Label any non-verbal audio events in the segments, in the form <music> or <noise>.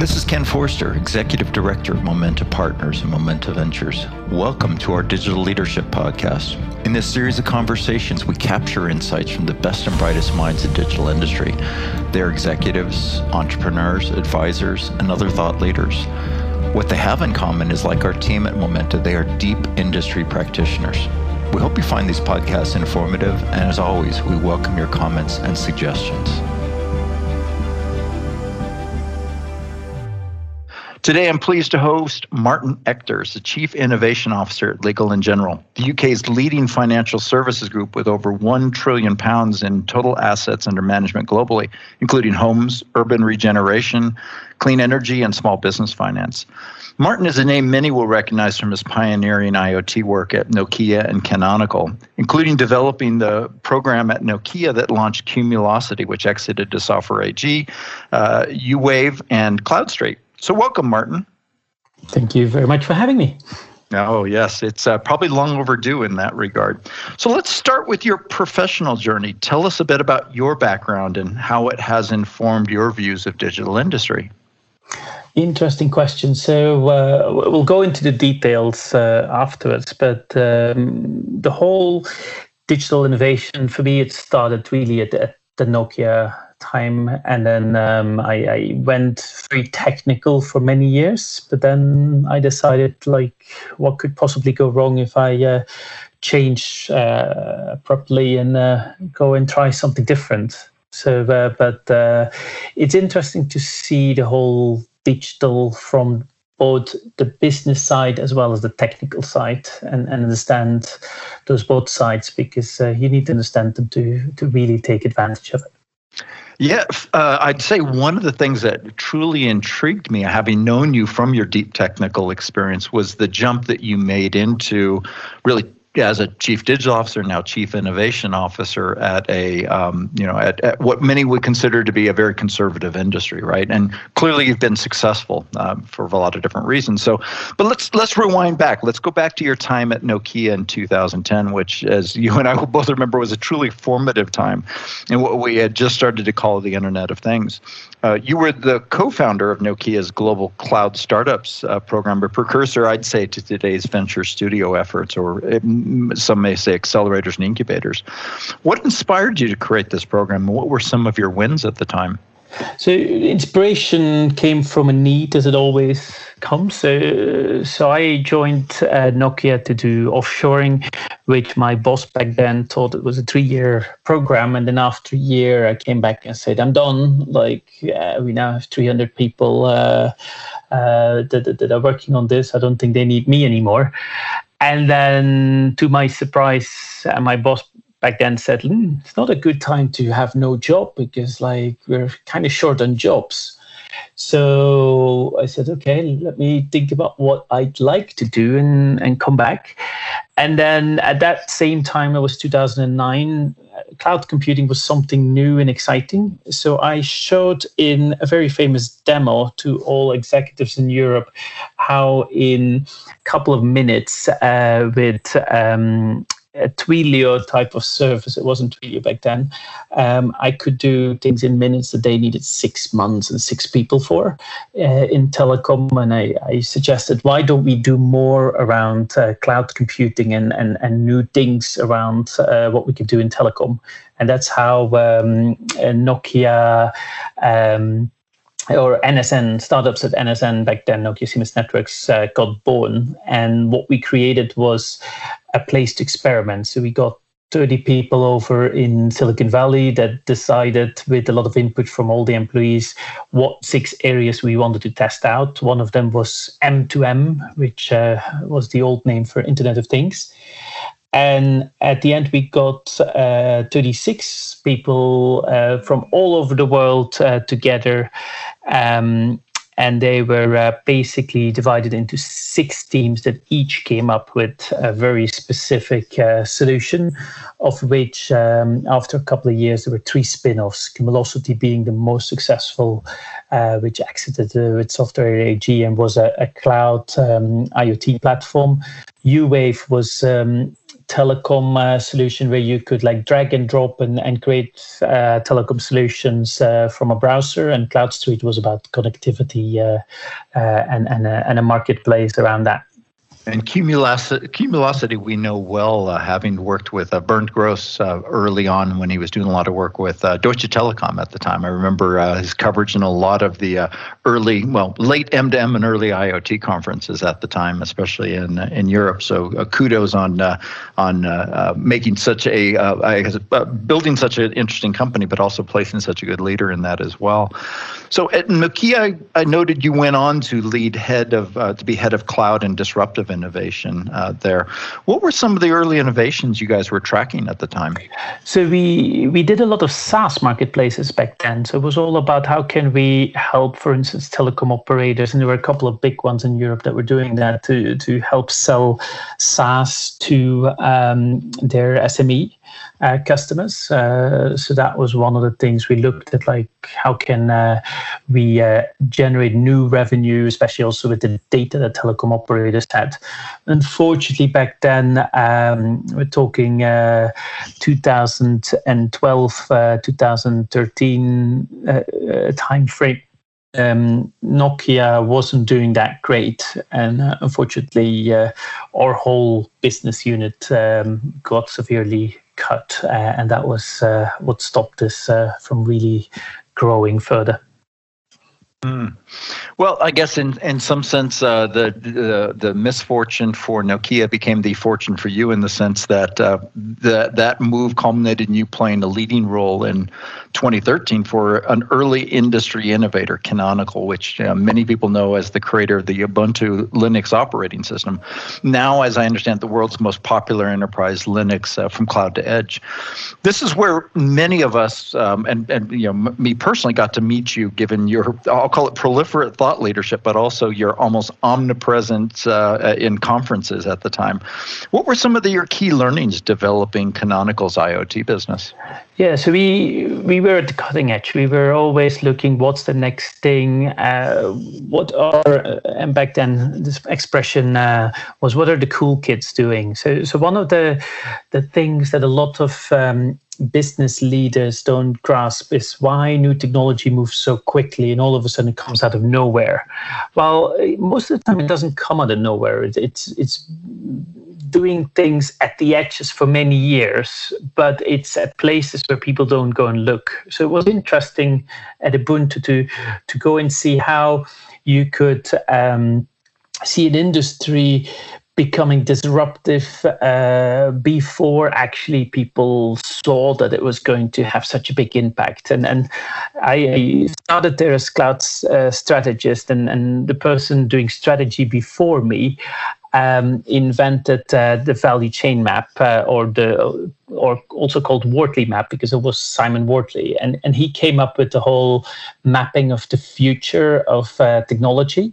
This is Ken Forster, Executive Director of Momenta Partners and Momenta Ventures. Welcome to our Digital Leadership Podcast. In this series of conversations, we capture insights from the best and brightest minds in digital industry. They're executives, entrepreneurs, advisors, and other thought leaders. What they have in common is like our team at Momenta, they are deep industry practitioners. We hope you find these podcasts informative, and as always, we welcome your comments and suggestions. Today, I'm pleased to host Martin Ectors, the Chief Innovation Officer at Legal & General, the UK's leading financial services group with over 1 trillion pounds in total assets under management globally, including homes, urban regeneration, clean energy, and small business finance. Martin is a name many will recognize from his pioneering IoT work at Nokia and Canonical, including developing the program at Nokia that launched Cumulocity, which exited to Software AG, uh, U-Wave, and CloudStraight. So, welcome, Martin. Thank you very much for having me. Oh, yes, it's uh, probably long overdue in that regard. So, let's start with your professional journey. Tell us a bit about your background and how it has informed your views of digital industry. Interesting question. So uh, we'll go into the details uh, afterwards, but um, the whole digital innovation for me, it started really at, at the Nokia time and then um, I, I, went very technical for many years but then i decided like what could possibly go wrong if i uh, change uh, properly and uh, go and try something different so uh, but uh, it's interesting to see the whole digital from both the business side as well as the technical side and, and understand those both sides because uh, you need to understand them to, to really take advantage of it. Yeah, uh, I'd say one of the things that truly intrigued me, having known you from your deep technical experience, was the jump that you made into really as a chief digital officer, now chief innovation officer at a um, you know at, at, what many would consider to be a very conservative industry, right? And clearly, you've been successful um, for a lot of different reasons. So, but let's let's rewind back. Let's go back to your time at Nokia in 2010, which, as you and I will both remember, was a truly formative time, and what we had just started to call the Internet of Things. Uh, you were the co-founder of Nokia's global cloud startups uh, program, a precursor, I'd say, to today's venture studio efforts, or it, some may say accelerators and incubators. What inspired you to create this program? What were some of your wins at the time? So inspiration came from a need, as it always comes. So, so I joined uh, Nokia to do offshoring, which my boss back then thought it was a three-year program. And then after a year, I came back and said, "I'm done. Like we now have 300 people uh, uh, that, that are working on this. I don't think they need me anymore." And then, to my surprise, uh, my boss back then said, mm, it's not a good time to have no job because like we're kind of short on jobs. So I said, okay, let me think about what I'd like to do and, and come back. And then at that same time, it was 2009, cloud computing was something new and exciting. So I showed in a very famous demo to all executives in Europe how in a couple of minutes uh, with um, a Twilio type of service. It wasn't Twilio back then. Um, I could do things in minutes that they needed six months and six people for uh, in telecom. And I, I, suggested, why don't we do more around uh, cloud computing and, and, and new things around uh, what we could do in telecom? And that's how um, Nokia. Um, or NSN startups at NSN back then, Nokia Siemens Networks, uh, got born. And what we created was a place to experiment. So we got 30 people over in Silicon Valley that decided, with a lot of input from all the employees, what six areas we wanted to test out. One of them was M2M, which uh, was the old name for Internet of Things. And at the end, we got uh, 36 people uh, from all over the world uh, together. Um, and they were uh, basically divided into six teams that each came up with a very specific uh, solution, of which um, after a couple of years there were three spin-offs, Cumulocity being the most successful, uh, which exited with Software AG and was a, a cloud um, IoT platform. U-Wave was um, telecom uh, solution where you could like drag and drop and, and create uh, telecom solutions uh, from a browser. And CloudStreet was about connectivity uh, uh, and, and, a, and a marketplace around that. And cumulosity, Cumulocity, we know well, uh, having worked with uh, Bernd Gross uh, early on when he was doing a lot of work with uh, Deutsche Telekom at the time. I remember uh, his coverage in a lot of the uh, early, well, late M2M and early IoT conferences at the time, especially in in Europe. So kudos on on making such a building such an interesting company, but also placing such a good leader in that as well. So at Nokia, I noted you went on to lead head of to be head of cloud and disruptive innovation uh, there. What were some of the early innovations you guys were tracking at the time? So we we did a lot of SaaS marketplaces back then. So it was all about how can we help, for instance, telecom operators, and there were a couple of big ones in Europe that were doing that to to help sell SaaS to um, their SME uh, customers. Uh, so that was one of the things we looked at, like how can uh, we uh, generate new revenue, especially also with the data that telecom operators had. Unfortunately, back then um, we're talking uh, 2012, uh, 2013 time frame um, Nokia wasn't doing that great, and uh, unfortunately, uh, our whole business unit um, got severely cut, uh, and that was uh, what stopped this uh, from really growing further. Mm. Well, I guess in, in some sense, uh, the, the the misfortune for Nokia became the fortune for you in the sense that uh, that move culminated in you playing a leading role in 2013 for an early industry innovator, Canonical, which uh, many people know as the creator of the Ubuntu Linux operating system. Now, as I understand, the world's most popular enterprise Linux uh, from cloud to edge. This is where many of us, um, and and you know, m- me personally, got to meet you, given your I'll call it proliferate thought leadership, but also your almost omnipresent uh, in conferences at the time. What were some of the, your key learnings developing Canonical's IoT business? Yeah, so we we were at the cutting edge. We were always looking what's the next thing. Uh, what are uh, and back then this expression uh, was what are the cool kids doing? So so one of the the things that a lot of um, business leaders don't grasp is why new technology moves so quickly and all of a sudden it comes out of nowhere. Well, most of the time it doesn't come out of nowhere. It's it's doing things at the edges for many years, but it's at places where people don't go and look. So it was interesting at Ubuntu to to go and see how you could um, see an industry becoming disruptive uh, before actually people saw that it was going to have such a big impact. And and I started there as cloud uh, strategist, and and the person doing strategy before me um, invented uh, the value chain map, uh, or the or also called Wardley map because it was Simon Wardley, and and he came up with the whole mapping of the future of uh, technology.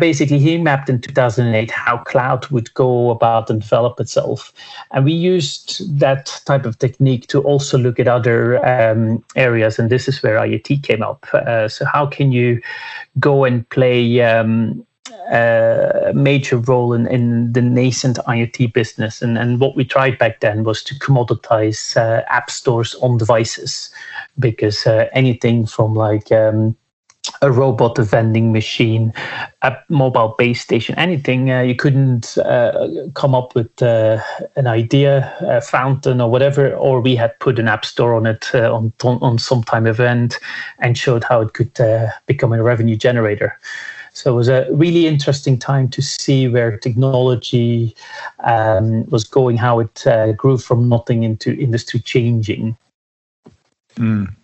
Basically, he mapped in 2008 how cloud would go about and develop itself. And we used that type of technique to also look at other um, areas. And this is where IoT came up. Uh, so, how can you go and play um, a major role in, in the nascent IoT business. And, and what we tried back then was to commoditize uh, app stores on devices because uh, anything from like um, a robot, a vending machine, a mobile base station, anything. Uh, you couldn't uh, come up with uh, an idea, a fountain, or whatever, or we had put an app store on it uh, on on some time event and showed how it could uh, become a revenue generator. So it was a really interesting time to see where technology um, was going, how it uh, grew from nothing into industry changing. Mm.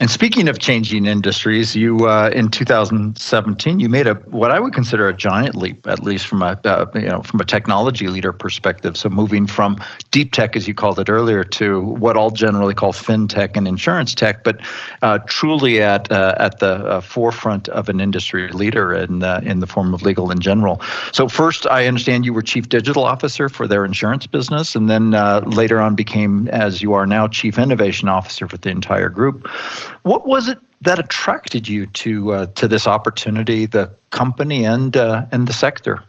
And speaking of changing industries, you uh, in 2017 you made a what I would consider a giant leap, at least from a uh, you know from a technology leader perspective. So moving from deep tech, as you called it earlier, to what I'll generally call fintech and insurance tech, but uh, truly at uh, at the uh, forefront of an industry leader in uh, in the form of Legal & General. So first, I understand you were chief digital officer for their insurance business, and then later on became, as you are now, chief innovation officer for the entire group. What was it that attracted you to uh, to this opportunity, the company and uh, and the sector?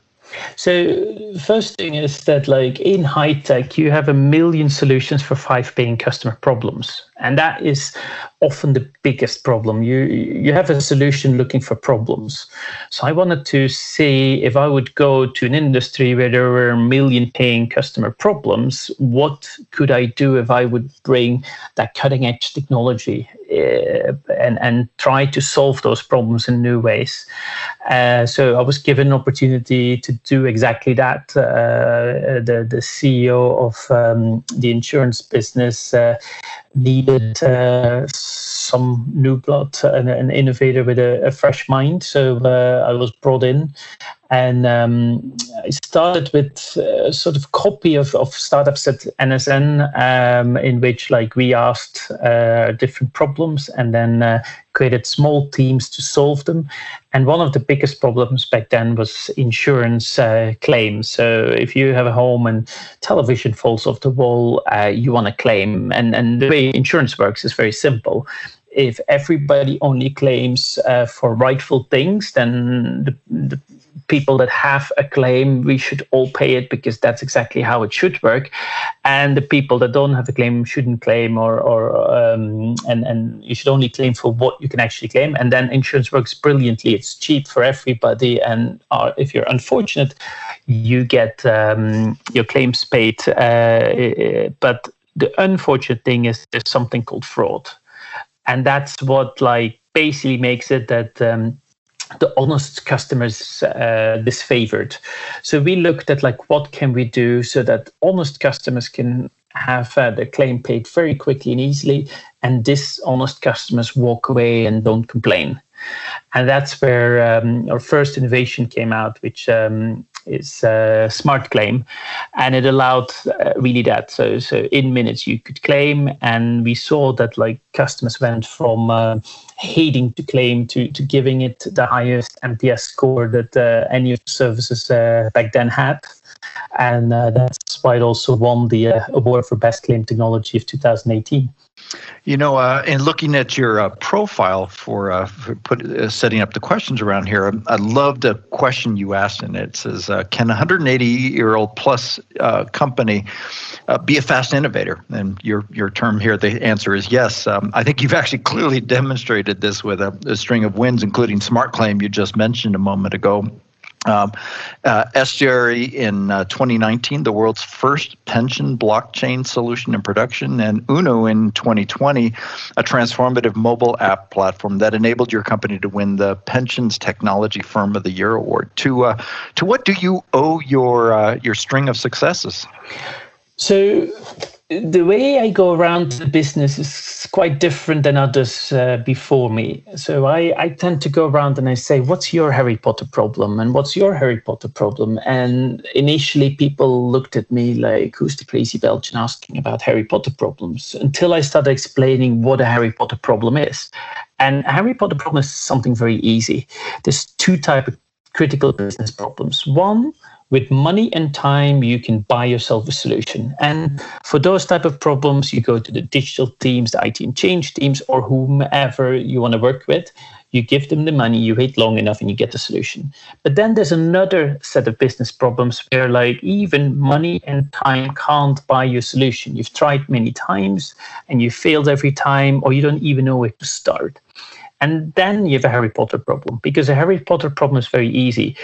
So first thing is that like in high tech, you have a million solutions for five paying customer problems. And that is often the biggest problem. You you have a solution looking for problems. So I wanted to see if I would go to an industry where there were a million paying customer problems, what could I do if I would bring that cutting edge technology uh, and and try to solve those problems in new ways. Uh, so I was given an opportunity to do exactly that. Uh, the the CEO of um, the insurance business uh, needed uh, some new blood and an innovator with a, a fresh mind. So uh, I was brought in, and um, I started with a sort of copy of, of startups at NSN, um, in which like we asked uh, different problems and then uh, created small teams to solve them. And one of the biggest problems back then was insurance uh, claims. So if you have a home and television falls off the wall, uh, you want to claim. And, and the way insurance works is very simple if everybody only claims uh, for rightful things, then the, the, people that have a claim, we should all pay it because that's exactly how it should work. And the people that don't have a claim shouldn't claim, or, or um, and and you should only claim for what you can actually claim. And then insurance works brilliantly. It's cheap for everybody, and uh, if you're unfortunate, you get um, your claims paid. Uh, but the unfortunate thing is there's something called fraud, and that's what like basically makes it that. Um, the honest customers uh, disfavored. So we looked at like what can we do so that honest customers can have uh, the claim paid very quickly and easily, and dishonest customers walk away and don't complain. And that's where um, our first innovation came out, which um, is uh, smart claim, and it allowed uh, really that. So so in minutes you could claim, and we saw that like customers went from uh, hating to claim to to giving it the highest NPS score that uh, any services uh, back then had. And that's why it also won the award for best claim technology of 2018. You know, uh, in looking at your uh, profile for, uh, for put, uh, setting up the questions around here, I love the question you asked, and it says, uh, "Can a 180-year-old plus uh, company be a fast innovator?" And your your term here, the answer is yes. Um, I think you've actually clearly demonstrated this with a, a string of wins, including Smart Claim you just mentioned a moment ago. Um, uh, SGRE in uh, 2019, the world's first pension blockchain solution in production, and Uno in 2020, a transformative mobile app platform that enabled your company to win the Pensions Technology Firm of the Year award. To uh, to what do you owe your uh, your string of successes? So the way I go around the business is quite different than others uh, before me. So I, I tend to go around and I say, What's your Harry Potter problem? And what's your Harry Potter problem? And initially, people looked at me like, Who's the crazy Belgian asking about Harry Potter problems? Until I started explaining what a Harry Potter problem is. And Harry Potter problem is something very easy. There's two type of critical business problems. One, with money and time you can buy yourself a solution. And for those type of problems you go to the digital teams the it and change teams or whomever you want to work with. You give them the money you wait long enough and you get the solution. But then there's another set of business problems where like even money and time can't buy your solution. You've tried many times and you failed every time or you don't even know where to start and then you have a Harry Potter problem because a Harry Potter problem is very easy.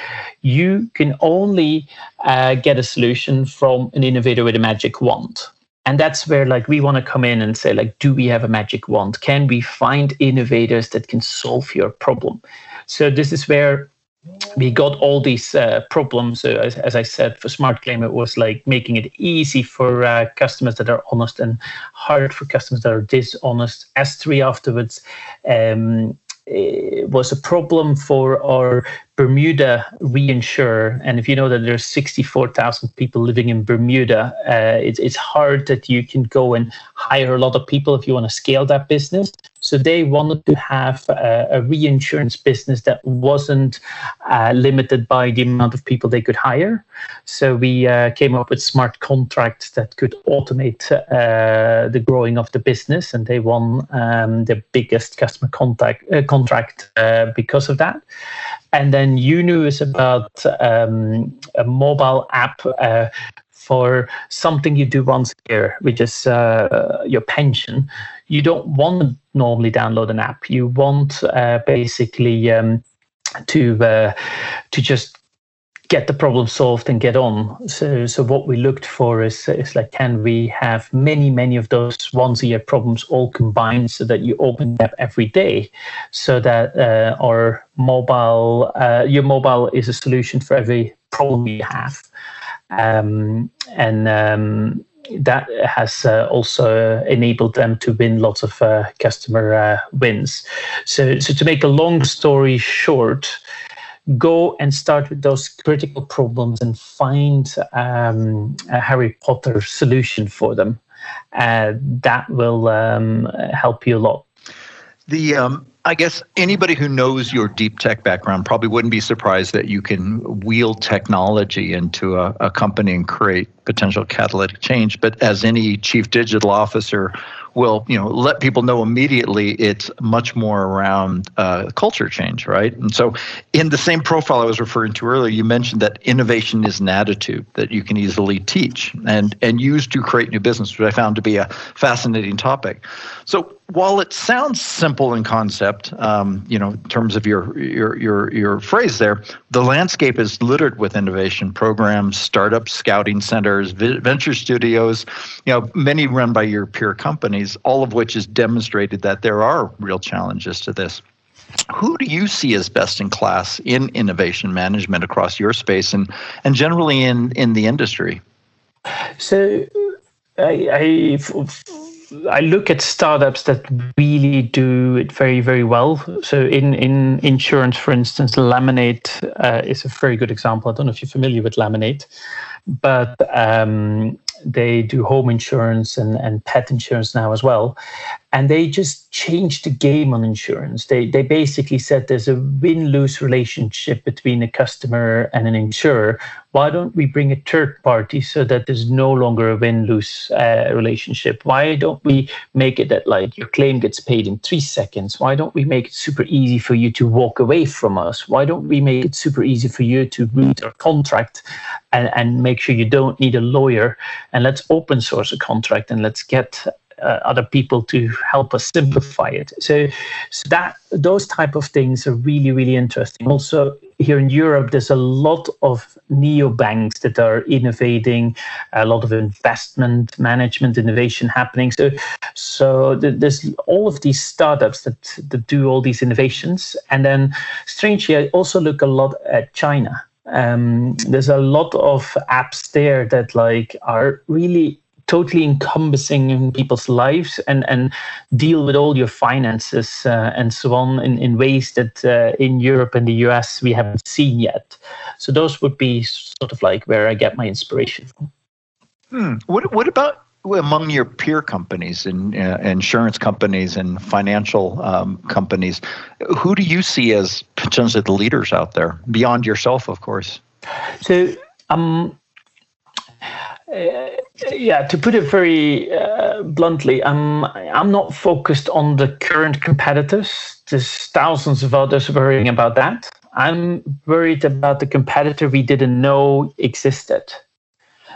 You can only uh, get a solution from an innovator with a magic wand. And that's where like we want to come in and say like, do we have a magic wand? Can we find innovators that can solve your problem? So this is where we got all these uh, problems. Uh, as, as, I said, for Smart Claim, it was like making it easy for uh, customers that are honest and hard for customers that are dishonest. S3 afterwards um, was a problem for our Bermuda reinsurer. And if you know that there's 64,000 people living in Bermuda, uh, it's, it's hard that you can go and hire a lot of people if you want to scale that business. So they wanted to have a, a reinsurance business that wasn't uh, limited by the amount of people they could hire. So we uh, came up with smart contracts that could automate uh, the growing of the business, and they won um, the biggest customer contact uh, contract uh, because of that. and then Unu is about um, a mobile app uh, for something you do once a year, which is your pension. You don't want to normally download an app. You want uh, basically um, to uh, to just get the problem solved and get on. So, so what we looked for is, is like, can we have many, many of those once a year problems all combined so that you open the app every day so that uh, our mobile, uh, your mobile is a solution for every problem you have. Um, and um, that has uh, also enabled them to win lots of uh, customer uh, wins. So, so to make a long story short, go and start with those critical problems and find um, a Harry Potter solution for them. Uh, that will um, help you a lot. The um, I guess anybody who knows your deep tech background probably wouldn't be surprised that you can wheel technology into a, a company and create potential catalytic change. But as any chief digital officer will you know let people know immediately it's much more around uh, culture change right and so in the same profile i was referring to earlier you mentioned that innovation is an attitude that you can easily teach and and use to create new business which i found to be a fascinating topic so while it sounds simple in concept, um, you know, in terms of your, your your your phrase there, the landscape is littered with innovation programs, startup scouting centers, venture studios, you know, many run by your peer companies, all of which has demonstrated that there are real challenges to this. Who do you see as best in class in innovation management across your space and and generally in in the industry? So, I, I I look at startups that really do it very, very well. So in, in insurance, for instance, Lemonade uh, is a very good example. I don't know if you're familiar with Lemonade, but um, they do home insurance and, and pet insurance now as well and they just changed the game on insurance. They they basically said there's a win lose relationship between a customer and an insurer. Why don't we bring a third party so that there's no longer a win lose uh, relationship? Why don't we make it that like your claim gets paid in three seconds? Why don't we make it super easy for you to walk away from us? Why don't we make it super easy for you to read our contract and, and make sure you don't need a lawyer? And let's open source a contract and let's get other people to help us simplify it. So, so that those type of things are really really interesting. Also here in Europe, there's a lot of neobanks that are innovating, a lot of investment management innovation happening. So, so there's all of these startups that that do all these innovations. And then, strangely, I also look a lot at China. Um, there's a lot of apps there that like are really totally encompassing in people's lives and, and deal with all your finances uh, and so on in, in ways that uh, in Europe and the US we haven't seen yet. So those would be sort of like where I get my inspiration from. Hmm. What, what about among your peer companies and uh, insurance companies and financial um, companies? Who do you see as potentially the leaders out there beyond yourself, of course? So um, uh, yeah, to put it very uh, bluntly, I'm I'm not focused on the current competitors. There's thousands of others worrying about that. I'm worried about the competitor we didn't know existed.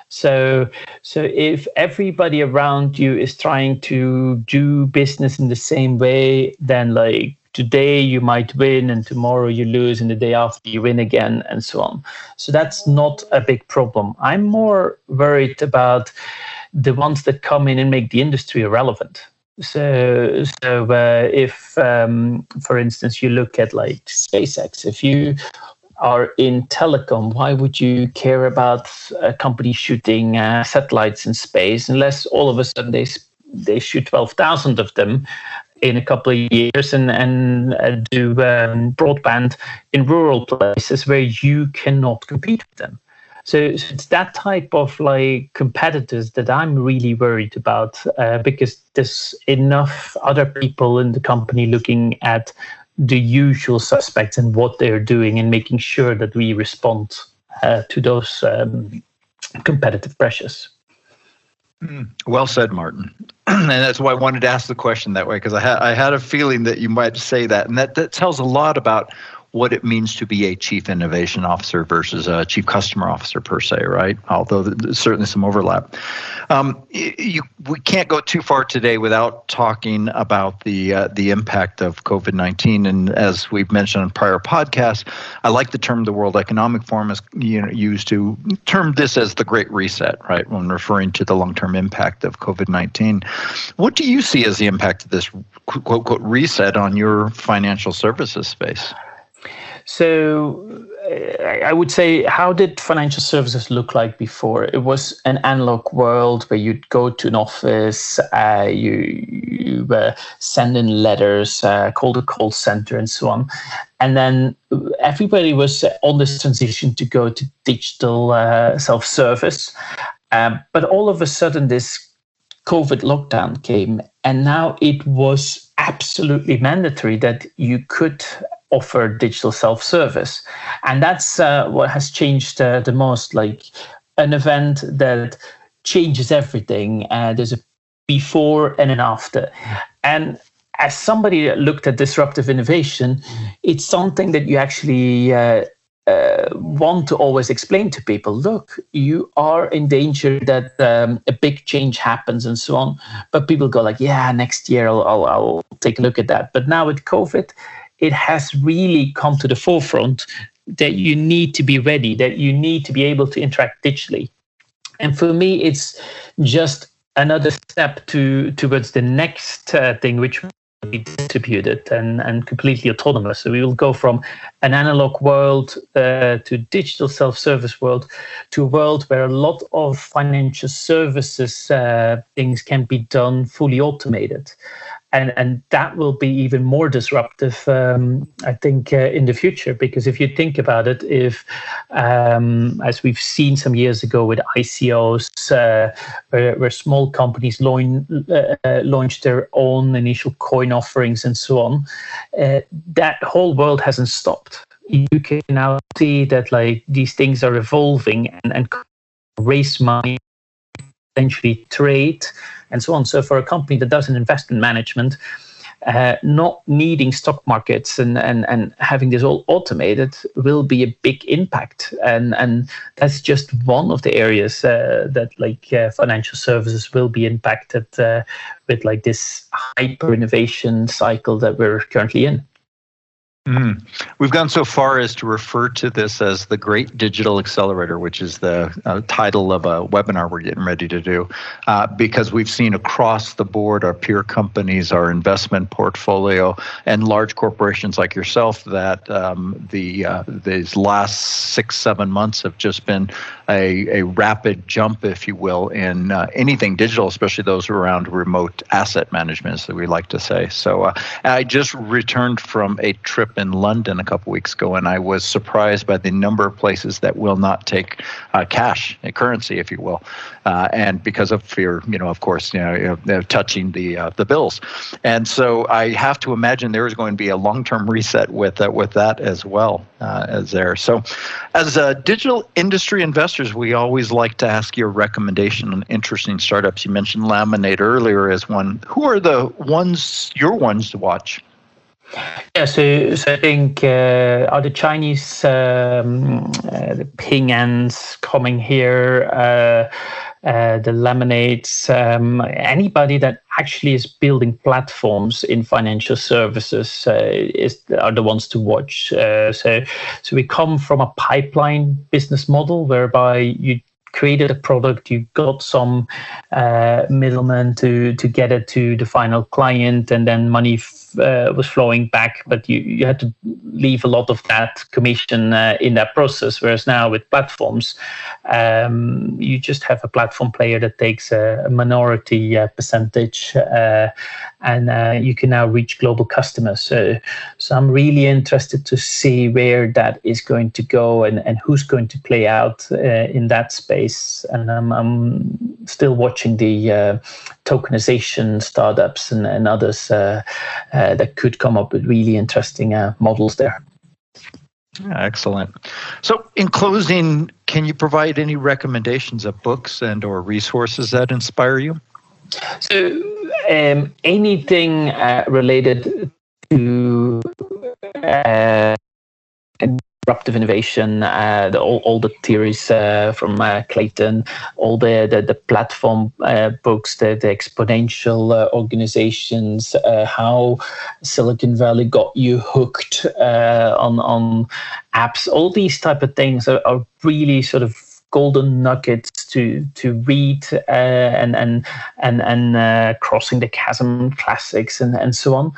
So, so if everybody around you is trying to do business in the same way, then like today you might win and tomorrow you lose and the day after you win again and so on. So that's not a big problem. I'm more worried about the ones that come in and make the industry irrelevant. So so uh, if um, for instance you look at like spacex if you are in telecom why would you care about a company shooting uh, satellites in space unless all of a sudden they they shoot 12,000 of them in a couple of years and and uh, do um, broadband in rural places where you cannot compete with them. So, so, it's that type of like competitors that I'm really worried about uh, because there's enough other people in the company looking at the usual suspects and what they're doing and making sure that we respond uh, to those um, competitive pressures. Hmm. Well said, Martin. <clears throat> and that's why I wanted to ask the question that way because I had I had a feeling that you might say that, and that that tells a lot about what it means to be a chief innovation officer versus a chief customer officer per se, right? Although there's certainly some overlap. Um, you, we can't go too far today without talking about the uh, the impact of COVID nineteen. And as we've mentioned on prior podcasts, I like the term the World Economic Forum has you know, used to term this as the Great Reset, right? When referring to the long term impact of COVID nineteen, what do you see as the impact of this quote quote reset on your financial services space? So I would say, how did financial services look like before? It was an analog world where you'd go to an office, uh, you, you uh, send in letters, uh, the call center, and so on. And then everybody was on this transition to go to digital uh, self service. Um, but all of a sudden, this COVID lockdown came, and now it was absolutely mandatory that you could offer digital self-service. And that's uh, what has changed uh, the most. Like an event that changes everything uh, there's a before and an after. And as somebody that looked at disruptive innovation it's something that you actually uh, uh, want to always explain to people. Look you are in danger that um, a big change happens and so on. But people go like yeah next year I'll, I'll, I'll take a look at that. But now with covid it has really come to the forefront that you need to be ready, that you need to be able to interact digitally. And for me, it's just another step to towards the next uh, thing, which will be distributed and, and completely autonomous. So we will go from an analog world uh, to digital self-service world to a world where a lot of financial services uh, things can be done fully automated and and that will be even more disruptive, um, I think, uh, in the future. Because if you think about it, if um, as we've seen some years ago with ICOs, uh, where, where, small companies launch, uh, launched their own initial coin offerings and so on, uh, that whole world hasn't stopped. You can now see that like these things are evolving and, and raise money, essentially trade and so on. So for a company that does an investment management, uh, not needing stock markets and, and, and having this all automated will be a big impact. And, and that's just one of the areas uh, that like uh, financial services will be impacted uh, with like this hyper innovation cycle that we're currently in. Mm. We've gone so far as to refer to this as the Great Digital Accelerator, which is the uh, title of a webinar we're getting ready to do, uh, because we've seen across the board our peer companies, our investment portfolio, and large corporations like yourself that um, the uh, these last six seven months have just been a, a rapid jump, if you will, in uh, anything digital, especially those around remote asset management, as we like to say. So uh, I just returned from a trip in London a couple weeks ago, and I was surprised by the number of places that will not take uh, cash, a currency, if you will, uh, and because of fear, you know, of course, you know, you know touching the uh, the bills, and so I have to imagine there is going to be a long-term reset with uh, with that as well uh, as there. So, as digital industry investors, we always like to ask your recommendation on interesting startups. You mentioned Lemonade earlier as one. Who are the ones your ones to watch? Yeah, so, so I think uh, are the Chinese um, uh, the Ping Ans coming here, uh, uh, the Lemonades, um, anybody that actually is building platforms in financial services uh, is are the ones to watch. Uh, so, so we come from a pipeline business model whereby you created a product, you got some uh, middleman to to get it to the final client, and then money f- uh, was flowing back. But you you had to leave a lot of that commission uh, in that process. Whereas now with platforms, um, you just have a platform player that takes a, a minority uh, percentage, uh, and uh, you can now reach global customers. So, so I'm really interested to see where that is going to go and and who's going to play out in that space space, and um, I'm still watching the uh, tokenization startups and, and others uh, uh, that could come up with really interesting uh, models there. Excellent. So, in closing, can you provide any recommendations of books and or resources that inspire you? So, um, anything uh, related to uh, disruptive innovation, uh, the, all, all the theories uh, from uh, Clayton, all the the, the platform uh, books, the, the exponential uh, organizations, uh, how Silicon Valley got you hooked on on apps, all these type of things are, are really sort of golden nuggets to to read uh, and and and and uh, crossing the chasm classics and and so on.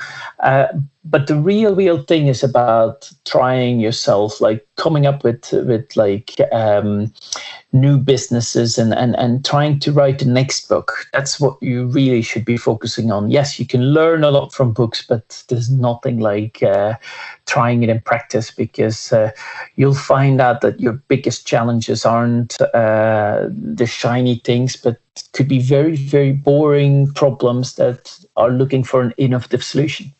But the real real thing is about trying yourself, like coming up with with like um, new businesses and and and trying to write the next book. That's what you really should be focusing on. Yes, you can learn a lot from books, but there's nothing like uh, trying it in practice because uh, you'll find out that your biggest challenges aren't uh, the shiny things, but could be very, very boring problems that are looking for an innovative solution.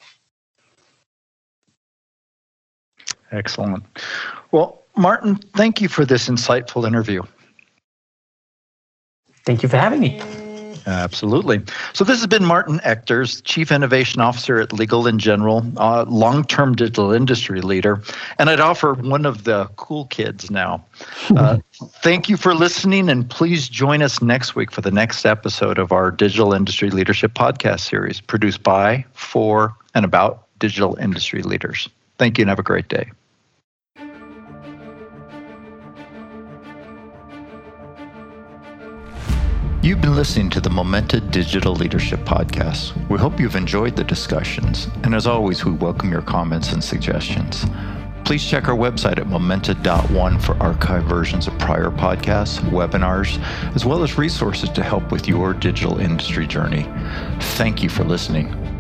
Excellent. Well, Martin, thank you for this insightful interview. Thank you for having me. Absolutely. So this has been Martin Ectors, Chief Innovation Officer at Legal and General, uh, long-term digital industry leader, and I'd offer one of the cool kids now. Uh, <laughs> thank you for listening, and please join us next week for the next episode of our Digital Industry Leadership Podcast series, produced by, for, and about digital industry leaders. Thank you, and have a great day. You've been listening to the Momenta Digital Leadership Podcast. We hope you've enjoyed the discussions, and as always, we welcome your comments and suggestions. Please check our website at momenta.one for archived versions of prior podcasts, webinars, as well as resources to help with your digital industry journey. Thank you for listening.